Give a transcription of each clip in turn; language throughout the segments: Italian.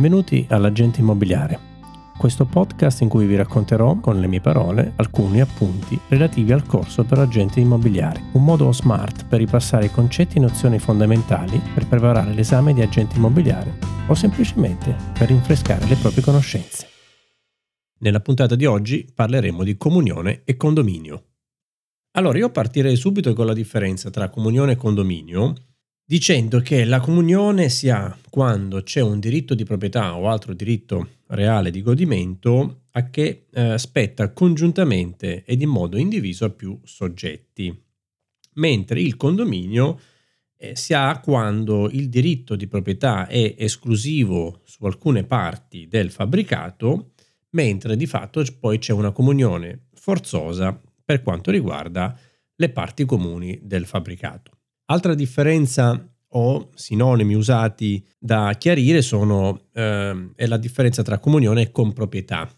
Benvenuti all'Agente Immobiliare, questo podcast in cui vi racconterò con le mie parole alcuni appunti relativi al corso per agenti immobiliari, un modo smart per ripassare i concetti e nozioni fondamentali per preparare l'esame di agente immobiliare o semplicemente per rinfrescare le proprie conoscenze. Nella puntata di oggi parleremo di comunione e condominio. Allora io partirei subito con la differenza tra comunione e condominio dicendo che la comunione si ha quando c'è un diritto di proprietà o altro diritto reale di godimento a che eh, spetta congiuntamente ed in modo indiviso a più soggetti, mentre il condominio eh, si ha quando il diritto di proprietà è esclusivo su alcune parti del fabbricato, mentre di fatto poi c'è una comunione forzosa per quanto riguarda le parti comuni del fabbricato. Altra differenza o sinonimi usati da chiarire sono eh, è la differenza tra comunione e comproprietà.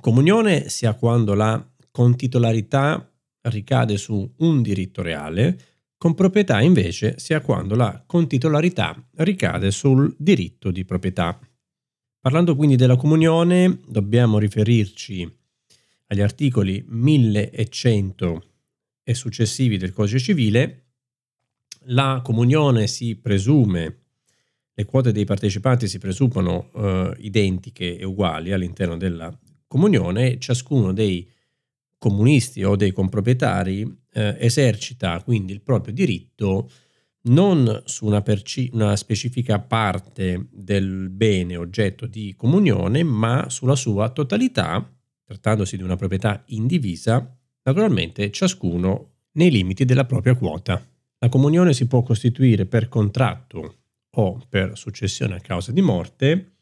Comunione sia quando la contitolarità ricade su un diritto reale, comproprietà invece sia quando la contitolarità ricade sul diritto di proprietà. Parlando quindi della comunione, dobbiamo riferirci agli articoli 1100 e successivi del Codice civile la comunione si presume, le quote dei partecipanti si presumono eh, identiche e uguali all'interno della comunione, ciascuno dei comunisti o dei comproprietari eh, esercita quindi il proprio diritto non su una, perci- una, specifica parte del bene oggetto di comunione, ma sulla sua totalità, trattandosi di una proprietà indivisa, naturalmente ciascuno nei limiti della propria quota. La comunione si può costituire per contratto o per successione a causa di morte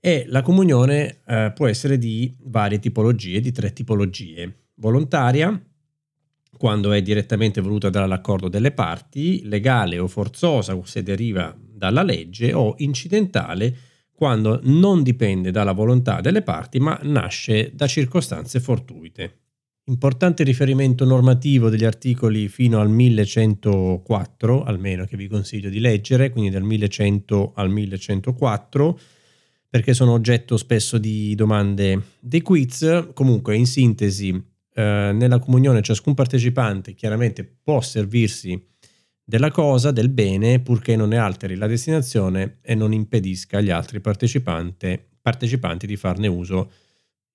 e la comunione eh, può essere di varie tipologie, di tre tipologie. Volontaria, quando è direttamente voluta dall'accordo delle parti, legale o forzosa se deriva dalla legge o incidentale quando non dipende dalla volontà delle parti ma nasce da circostanze fortuite. Importante riferimento normativo degli articoli fino al 1104, almeno che vi consiglio di leggere, quindi dal 1100 al 1104, perché sono oggetto spesso di domande dei quiz. Comunque, in sintesi, eh, nella comunione ciascun partecipante chiaramente può servirsi della cosa, del bene, purché non ne alteri la destinazione e non impedisca agli altri partecipanti, di farne uso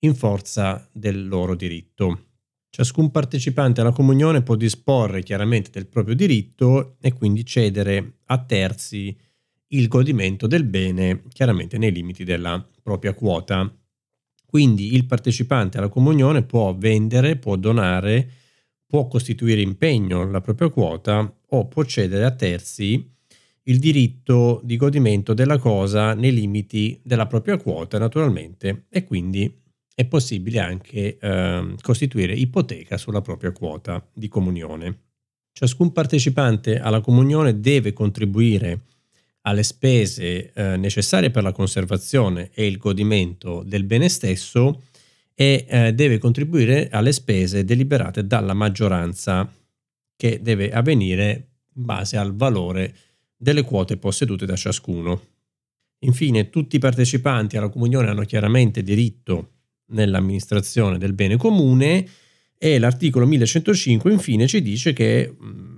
in forza del loro diritto. Ciascun partecipante alla comunione può disporre chiaramente del proprio diritto e quindi cedere a terzi il godimento del bene, chiaramente nei limiti della propria quota. Quindi il partecipante alla comunione può vendere, può donare, può costituire impegno la propria quota o può cedere a terzi il diritto di godimento della cosa nei limiti della propria quota, naturalmente, e quindi è possibile anche eh, costituire ipoteca sulla propria quota di comunione. Ciascun partecipante alla comunione deve contribuire alle spese eh, necessarie per la conservazione e il godimento del bene stesso e eh, deve contribuire alle spese deliberate dalla maggioranza che deve avvenire in base al valore delle quote possedute da ciascuno. Infine, tutti i partecipanti alla comunione hanno chiaramente diritto nell'amministrazione del bene comune e l'articolo 1105 infine ci dice che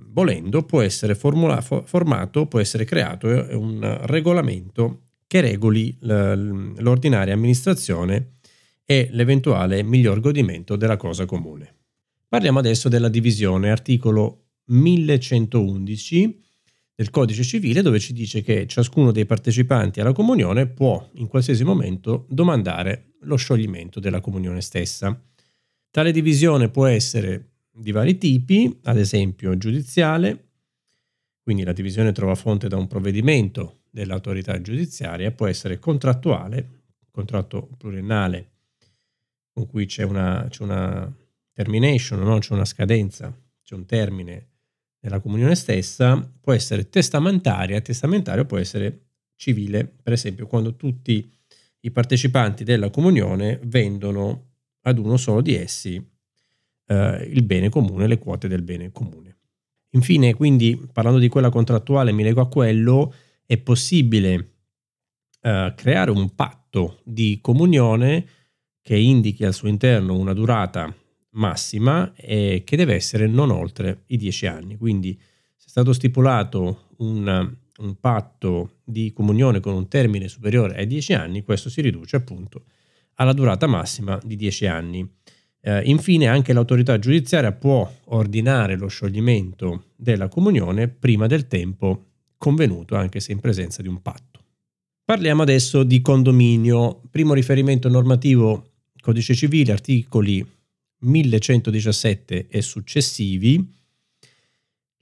volendo può essere formula, formato, può essere creato un regolamento che regoli l'ordinaria amministrazione e l'eventuale miglior godimento della cosa comune. Parliamo adesso della divisione, articolo 1111 del codice civile dove ci dice che ciascuno dei partecipanti alla comunione può in qualsiasi momento domandare lo scioglimento della comunione stessa. Tale divisione può essere di vari tipi, ad esempio giudiziale, quindi la divisione trova fonte da un provvedimento dell'autorità giudiziaria, può essere contrattuale, contratto pluriennale con cui c'è una, c'è una termination, no? c'è una scadenza, c'è un termine nella comunione stessa, può essere testamentaria, testamentario può essere civile, per esempio quando tutti i partecipanti della comunione vendono ad uno solo di essi eh, il bene comune, le quote del bene comune. Infine, quindi, parlando di quella contrattuale, mi leggo a quello, è possibile eh, creare un patto di comunione che indichi al suo interno una durata massima e che deve essere non oltre i dieci anni. Quindi se è stato stipulato un, un patto di comunione con un termine superiore ai dieci anni, questo si riduce appunto alla durata massima di dieci anni. Eh, infine anche l'autorità giudiziaria può ordinare lo scioglimento della comunione prima del tempo convenuto, anche se in presenza di un patto. Parliamo adesso di condominio. Primo riferimento normativo, codice civile, articoli 1117 e successivi.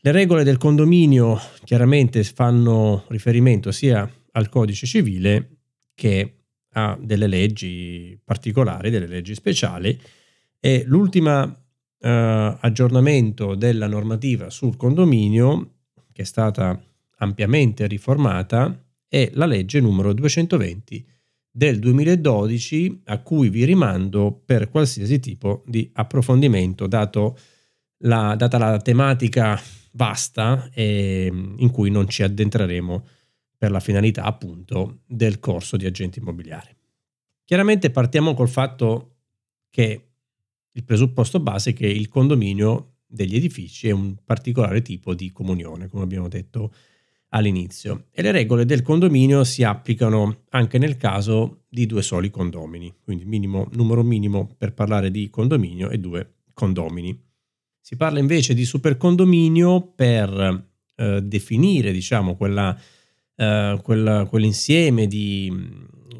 Le regole del condominio chiaramente fanno riferimento sia al codice civile che a delle leggi particolari, delle leggi speciali e l'ultimo eh, aggiornamento della normativa sul condominio, che è stata ampiamente riformata, è la legge numero 220 del 2012 a cui vi rimando per qualsiasi tipo di approfondimento, la, data la tematica vasta e in cui non ci addentreremo per la finalità appunto del corso di agenti immobiliari. Chiaramente partiamo col fatto che il presupposto base è che il condominio degli edifici è un particolare tipo di comunione, come abbiamo detto all'inizio, e le regole del condominio si applicano anche nel caso di due soli condomini, quindi minimo, numero minimo per parlare di condominio e due condomini. Si parla invece di supercondominio per eh, definire diciamo, quella, eh, quella, quell'insieme di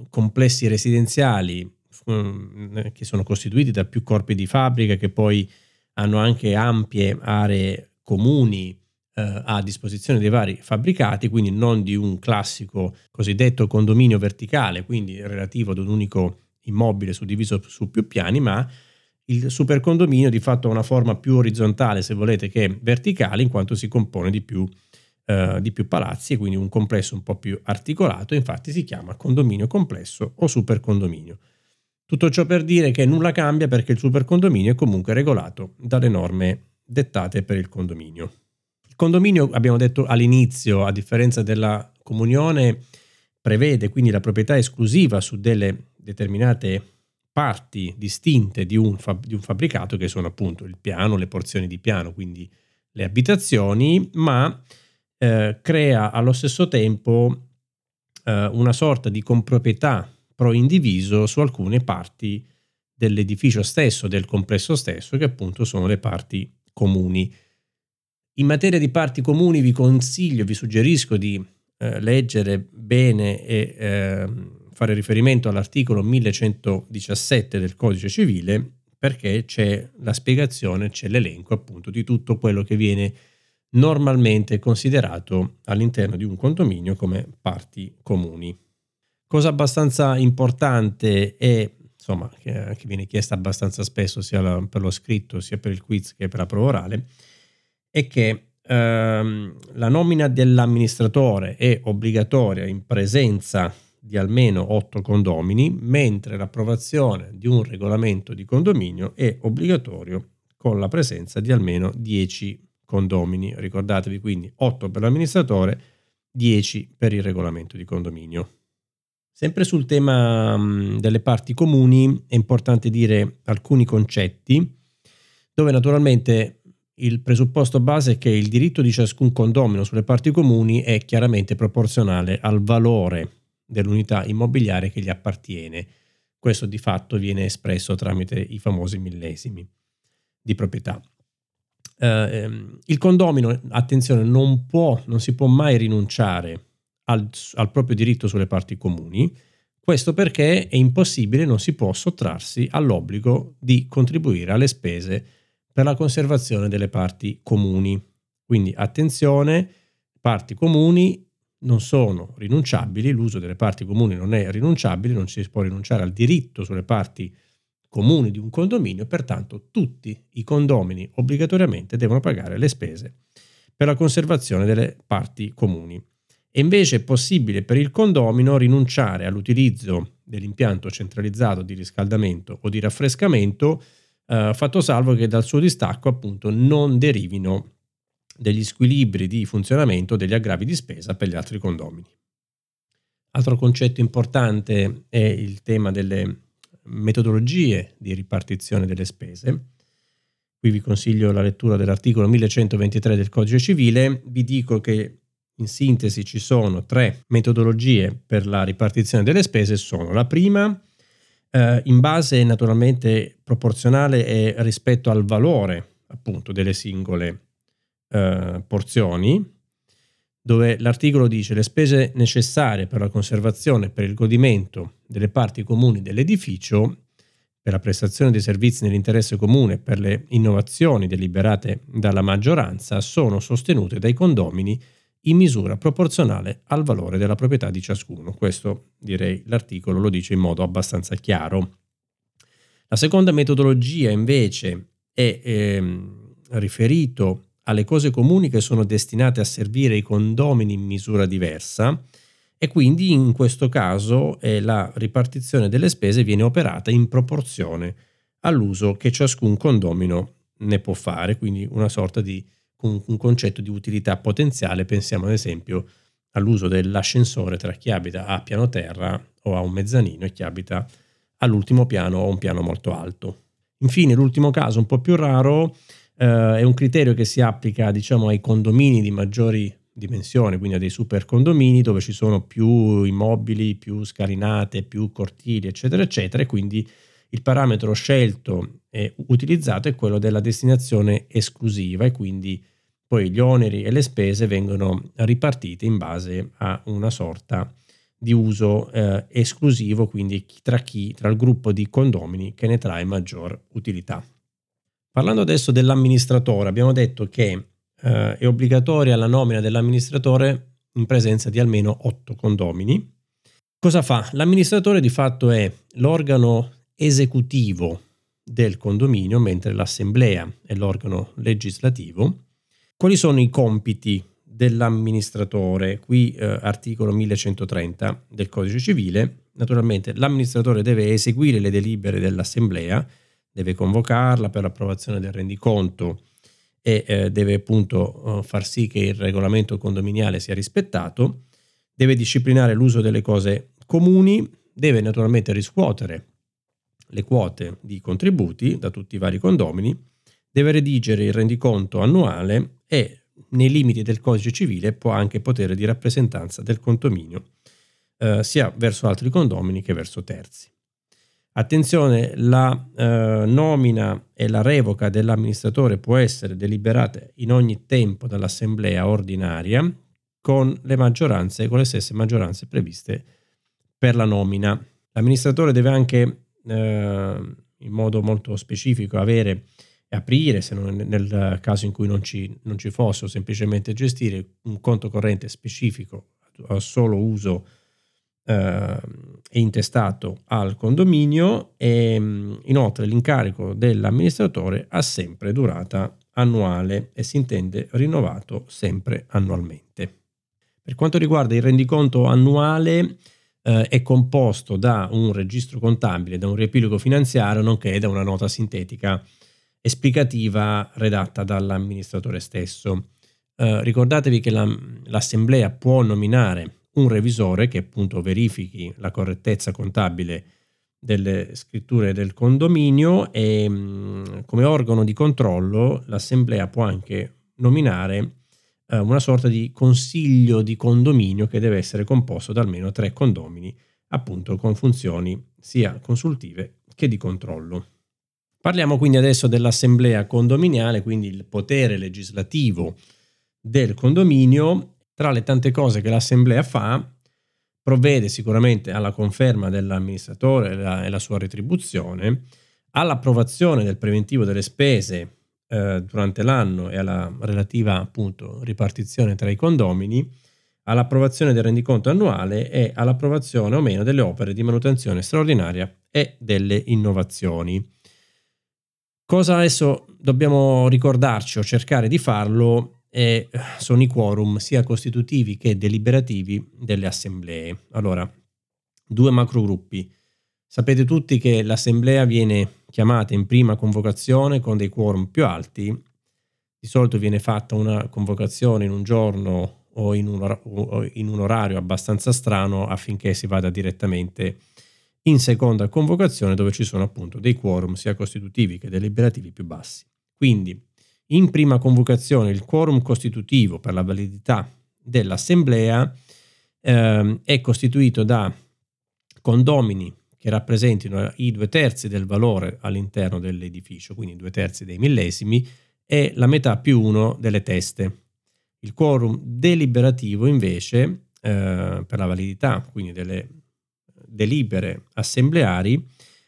complessi residenziali Mm, che sono costituiti da più corpi di fabbrica che poi hanno anche ampie aree comuni eh, a disposizione dei vari fabbricati, quindi non di un classico cosiddetto condominio verticale, quindi relativo ad un unico immobile suddiviso su più piani, ma il supercondominio di fatto ha una forma più orizzontale, se volete, che verticale, in quanto si compone di più, eh, di più palazzi e quindi un complesso un po' più articolato, infatti si chiama condominio complesso o supercondominio. Tutto ciò per dire che nulla cambia perché il supercondominio è comunque regolato dalle norme dettate per il condominio. Il condominio, abbiamo detto all'inizio, a differenza della comunione, prevede quindi la proprietà esclusiva su delle determinate parti distinte di un, fab- di un, fabbricato che sono appunto il piano, le porzioni di piano, quindi le abitazioni, ma eh, crea allo stesso tempo eh, una sorta di comproprietà pro indiviso su alcune parti dell'edificio stesso, del complesso stesso, che appunto sono le parti comuni. In materia di parti comuni vi consiglio, vi suggerisco di eh, leggere bene e eh, fare riferimento all'articolo 1117 del Codice Civile perché c'è la spiegazione, c'è l'elenco appunto di tutto quello che viene normalmente considerato all'interno di un condominio come parti comuni. Cosa abbastanza importante e insomma che, che viene chiesta abbastanza spesso sia la, per lo scritto sia per il quiz che per la prova orale è che ehm, la nomina dell'amministratore è obbligatoria in presenza di almeno 8 condomini, mentre l'approvazione di un regolamento di condominio è obbligatorio con la presenza di almeno 10 condomini. Ricordatevi quindi 8 per l'amministratore, 10 per il regolamento di condominio. Sempre sul tema mm, delle parti comuni è importante dire alcuni concetti, dove naturalmente il presupposto base è che il diritto di ciascun condomino sulle parti comuni è chiaramente proporzionale al valore dell'unità immobiliare che gli appartiene. Questo di fatto viene espresso tramite i famosi millesimi di proprietà. Eh, il condomino, attenzione, non può, non si può mai rinunciare al, al proprio diritto sulle parti comuni, questo perché è impossibile, non si può sottrarsi all'obbligo di contribuire alle spese per la conservazione delle parti comuni. Quindi attenzione, parti comuni non sono rinunciabili, l'uso delle parti comuni non è rinunciabile, non si può rinunciare al diritto sulle parti comuni di un condominio, pertanto tutti i condomini obbligatoriamente devono pagare le spese per la conservazione delle parti comuni. E invece è possibile per il condomino rinunciare all'utilizzo dell'impianto centralizzato di riscaldamento o di raffrescamento, eh, fatto salvo che dal suo distacco appunto non derivino degli squilibri di funzionamento degli aggravi di spesa per gli altri condomini. Altro concetto importante è il tema delle metodologie di ripartizione delle spese. Qui vi consiglio la lettura dell'articolo 1123 del Codice Civile. Vi dico che in sintesi ci sono tre metodologie per la ripartizione delle spese. Sono la prima, eh, in base naturalmente proporzionale e rispetto al valore appunto delle singole eh, porzioni, dove l'articolo dice le spese necessarie per la conservazione e per il godimento delle parti comuni dell'edificio, per la prestazione dei servizi nell'interesse comune e per le innovazioni deliberate dalla maggioranza, sono sostenute dai condomini in misura proporzionale al valore della proprietà di ciascuno. Questo direi l'articolo lo dice in modo abbastanza chiaro. La seconda metodologia invece è ehm, riferito alle cose comuni che sono destinate a servire i condomini in misura diversa e quindi in questo caso eh, la ripartizione delle spese viene operata in proporzione all'uso che ciascun condomino ne può fare, quindi una sorta di un concetto di utilità potenziale, pensiamo ad esempio all'uso dell'ascensore tra chi abita a piano terra o a un mezzanino e chi abita all'ultimo piano o un piano molto alto. Infine, l'ultimo caso, un po' più raro, eh, è un criterio che si applica diciamo, ai condomini di maggiori dimensioni, quindi a dei super condomini dove ci sono più immobili, più scalinate, più cortili, eccetera, eccetera, e quindi il parametro scelto e utilizzato è quello della destinazione esclusiva e quindi poi gli oneri e le spese vengono ripartiti in base a una sorta di uso eh, esclusivo, quindi tra chi, tra il gruppo di condomini che ne trae maggior utilità. Parlando adesso dell'amministratore, abbiamo detto che eh, è obbligatoria la nomina dell'amministratore in presenza di almeno otto condomini. Cosa fa? L'amministratore di fatto è l'organo esecutivo del condominio, mentre l'assemblea è l'organo legislativo. Quali sono i compiti dell'amministratore? Qui eh, articolo 1130 del Codice Civile. Naturalmente l'amministratore deve eseguire le delibere dell'assemblea, deve convocarla per l'approvazione del rendiconto e eh, deve appunto eh, far sì che il regolamento condominiale sia rispettato, deve disciplinare l'uso delle cose comuni, deve naturalmente riscuotere le quote di contributi da tutti i vari condomini, deve redigere il rendiconto annuale e nei limiti del codice civile può anche potere di rappresentanza del condominio, eh, sia verso altri condomini che verso terzi. Attenzione, la eh, nomina e la revoca dell'amministratore può essere deliberata in ogni tempo dall'assemblea ordinaria con le maggioranze, con le stesse maggioranze previste per la nomina. L'amministratore deve anche eh, in modo molto specifico avere aprire, se non nel caso in cui non ci, non ci fosse, o semplicemente gestire un conto corrente specifico a solo uso eh, intestato al condominio e inoltre l'incarico dell'amministratore ha sempre durata annuale e si intende rinnovato sempre annualmente. Per quanto riguarda il rendiconto annuale, eh, è composto da un registro contabile, da un riepilogo finanziario, nonché da una nota sintetica esplicativa redatta dall'amministratore stesso. Eh, ricordatevi che la, l'assemblea può nominare un revisore che appunto verifichi la correttezza contabile delle scritture del condominio e mm, come organo di controllo l'assemblea può anche nominare eh, una sorta di consiglio di condominio che deve essere composto da almeno tre condomini, appunto con funzioni sia consultive che di controllo. Parliamo quindi adesso dell'assemblea condominiale, quindi il potere legislativo del condominio. Tra le tante cose che l'assemblea fa, provvede sicuramente alla conferma dell'amministratore e la, e la sua retribuzione, all'approvazione del preventivo delle spese eh, durante l'anno e alla relativa appunto ripartizione tra i condomini, all'approvazione del rendiconto annuale e all'approvazione o meno delle opere di manutenzione straordinaria e delle innovazioni. Cosa adesso dobbiamo ricordarci o cercare di farlo è, sono i quorum sia costitutivi che deliberativi delle assemblee. Allora, due macrogruppi. Sapete tutti che l'assemblea viene chiamata in prima convocazione con dei quorum più alti. Di solito viene fatta una convocazione in un giorno o in, un, o in un orario abbastanza strano affinché si vada direttamente in seconda convocazione dove ci sono appunto dei quorum sia costitutivi che deliberativi più bassi. Quindi in prima convocazione il quorum costitutivo per la validità dell'assemblea eh, è costituito da condomini che rappresentino i due terzi del valore all'interno dell'edificio, quindi due terzi dei millesimi, e la metà più uno delle teste. Il quorum deliberativo invece, eh, per la validità quindi delle delibere assembleari,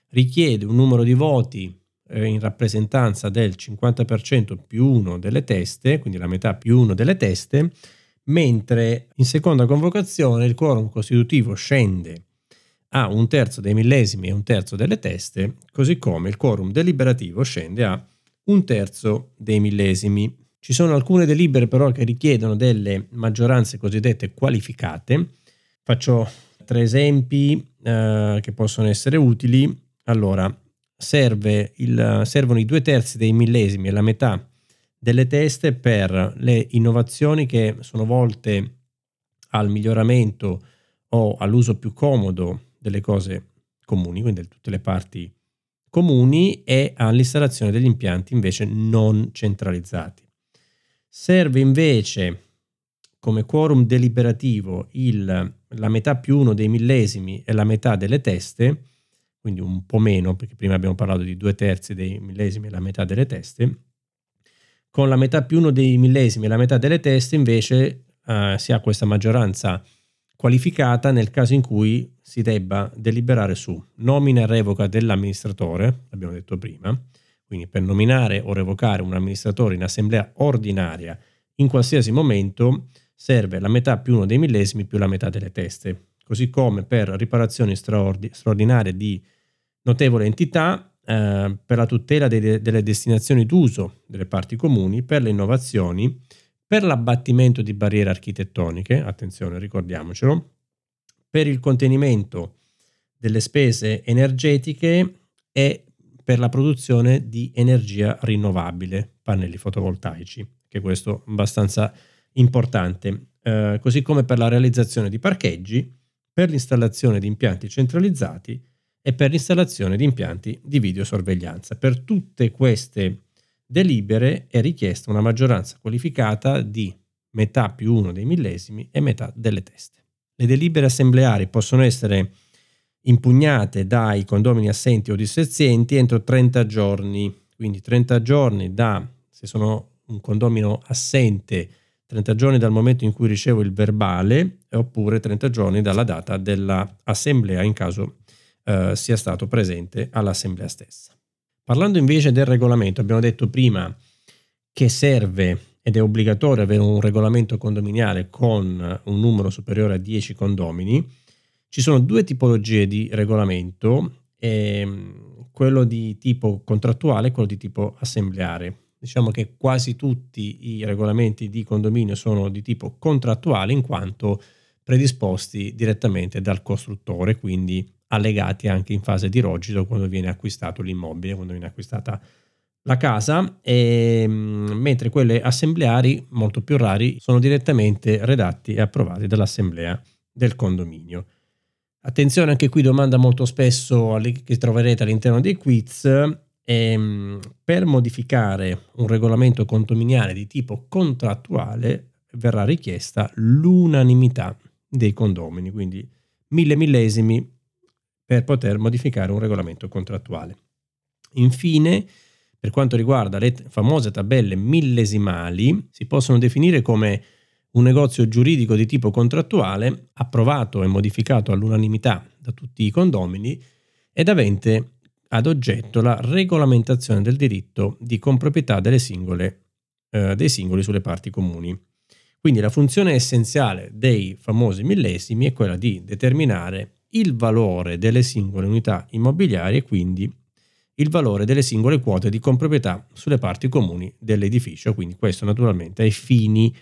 richiede un numero di voti eh, in rappresentanza del 50% più uno delle teste, quindi la metà più uno delle teste, mentre in seconda convocazione il quorum costitutivo scende a un terzo dei millesimi e un terzo delle teste, così come il quorum deliberativo scende a un terzo dei millesimi. Ci sono alcune delibere però che richiedono delle maggioranze cosiddette qualificate. Faccio tre esempi eh, che possono essere utili. Allora, serve il, servono i due terzi dei millesimi e la metà delle teste per le innovazioni che sono volte al miglioramento o all'uso più comodo delle cose comuni, quindi di tutte le parti comuni, e all'installazione degli impianti invece non centralizzati. Serve invece come quorum deliberativo il, la metà più uno dei millesimi e la metà delle teste, quindi un po' meno, perché prima abbiamo parlato di due terzi dei millesimi e la metà delle teste. Con la metà più uno dei millesimi e la metà delle teste invece eh, si ha questa maggioranza qualificata nel caso in cui si debba deliberare su nomina e revoca dell'amministratore, abbiamo detto prima, quindi per nominare o revocare un amministratore in assemblea ordinaria in qualsiasi momento serve la metà più uno dei millesimi più la metà delle teste, così come per riparazioni straordinarie di notevole entità, eh, per la tutela delle, delle destinazioni d'uso delle parti comuni, per le innovazioni, per l'abbattimento di barriere architettoniche, attenzione ricordiamocelo, per il contenimento delle spese energetiche e per la produzione di energia rinnovabile, pannelli fotovoltaici, che questo abbastanza importante, eh, così come per la realizzazione di parcheggi, per l'installazione di impianti centralizzati e per l'installazione di impianti di videosorveglianza. Per tutte queste delibere è richiesta una maggioranza qualificata di metà più uno dei millesimi e metà delle teste. Le delibere assembleari possono essere impugnate dai condomini assenti o dissenzienti entro 30 giorni, quindi 30 giorni da, se sono un condomino assente, 30 giorni dal momento in cui ricevo il verbale oppure 30 giorni dalla data dell'assemblea in caso eh, sia stato presente all'assemblea stessa. Parlando invece del regolamento, abbiamo detto prima che serve ed è obbligatorio avere un regolamento condominiale con un numero superiore a 10 condomini. Ci sono due tipologie di regolamento, ehm, quello di tipo contrattuale e quello di tipo assembleare. Diciamo che quasi tutti i regolamenti di condominio sono di tipo contrattuale in quanto predisposti direttamente dal costruttore, quindi allegati anche in fase di rogito quando viene acquistato l'immobile, quando viene acquistata la casa, e, ehm, mentre quelle assembleari, molto più rari, sono direttamente redatti e approvati dall'assemblea del condominio. Attenzione anche qui domanda molto spesso che troverete all'interno dei quiz. Ehm, per modificare un regolamento condominiale di tipo contrattuale verrà richiesta l'unanimità dei condomini, quindi mille millesimi per poter modificare un regolamento contrattuale. Infine, per quanto riguarda le famose tabelle millesimali, si possono definire come un negozio giuridico di tipo contrattuale approvato e modificato all'unanimità da tutti i condomini ed avente ad oggetto la regolamentazione del diritto di comproprietà singole, eh, dei singoli sulle parti comuni. Quindi la funzione essenziale dei famosi millesimi è quella di determinare il valore delle singole unità immobiliari e quindi il valore delle singole quote di comproprietà sulle parti comuni dell'edificio, quindi questo naturalmente ai fini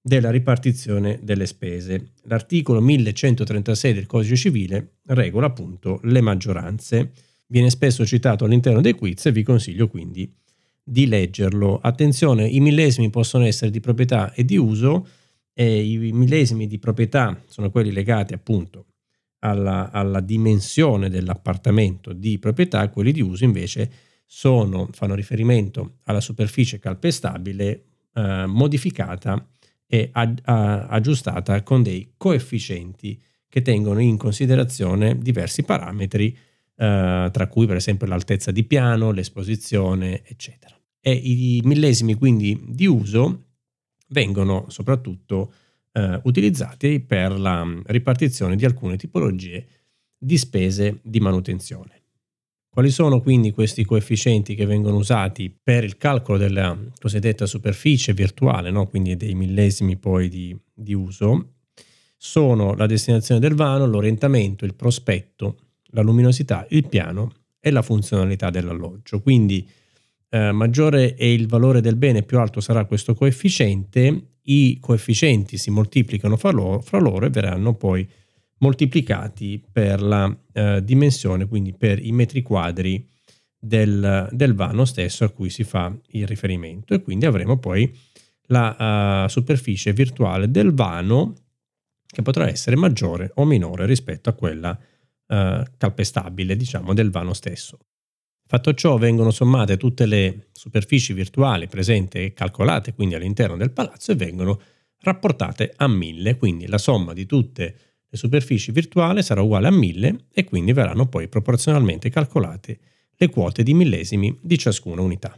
della ripartizione delle spese. L'articolo 1136 del Codice Civile regola appunto le maggioranze, viene spesso citato all'interno dei quiz e vi consiglio quindi di leggerlo. Attenzione, i millesimi possono essere di proprietà e di uso e i millesimi di proprietà sono quelli legati appunto alla, alla dimensione dell'appartamento di proprietà, quelli di uso invece sono, fanno riferimento alla superficie calpestabile eh, modificata e ag- aggiustata con dei coefficienti che tengono in considerazione diversi parametri, eh, tra cui per esempio l'altezza di piano, l'esposizione, eccetera. E i millesimi quindi di uso vengono soprattutto eh, utilizzati per la ripartizione di alcune tipologie di spese di manutenzione. Quali sono quindi questi coefficienti che vengono usati per il calcolo della cosiddetta superficie virtuale, no? quindi dei millesimi poi di, di uso? Sono la destinazione del vano, l'orientamento, il prospetto, la luminosità, il piano e la funzionalità dell'alloggio. Quindi eh, maggiore è il valore del bene, più alto sarà questo coefficiente. I coefficienti si moltiplicano fra loro, fra loro e verranno poi moltiplicati per la eh, dimensione, quindi per i metri quadri del, del, vano stesso a cui si fa il riferimento e quindi avremo poi la uh, superficie virtuale del vano che potrà essere maggiore o minore rispetto a quella uh, calpestabile, diciamo, del vano stesso. Fatto ciò, vengono sommate tutte le superfici virtuali presenti e calcolate quindi all'interno del palazzo e vengono rapportate a 1000, quindi la somma di tutte le superfici virtuali sarà uguale a 1000 e quindi verranno poi proporzionalmente calcolate le quote di millesimi di ciascuna unità.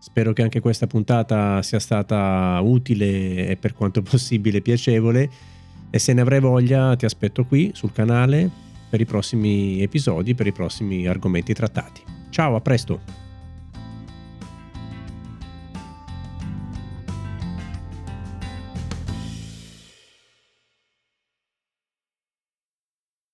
Spero che anche questa puntata sia stata utile e per quanto possibile piacevole e se ne avrai voglia ti aspetto qui sul canale per i prossimi episodi, per i prossimi argomenti trattati. Ciao, a presto!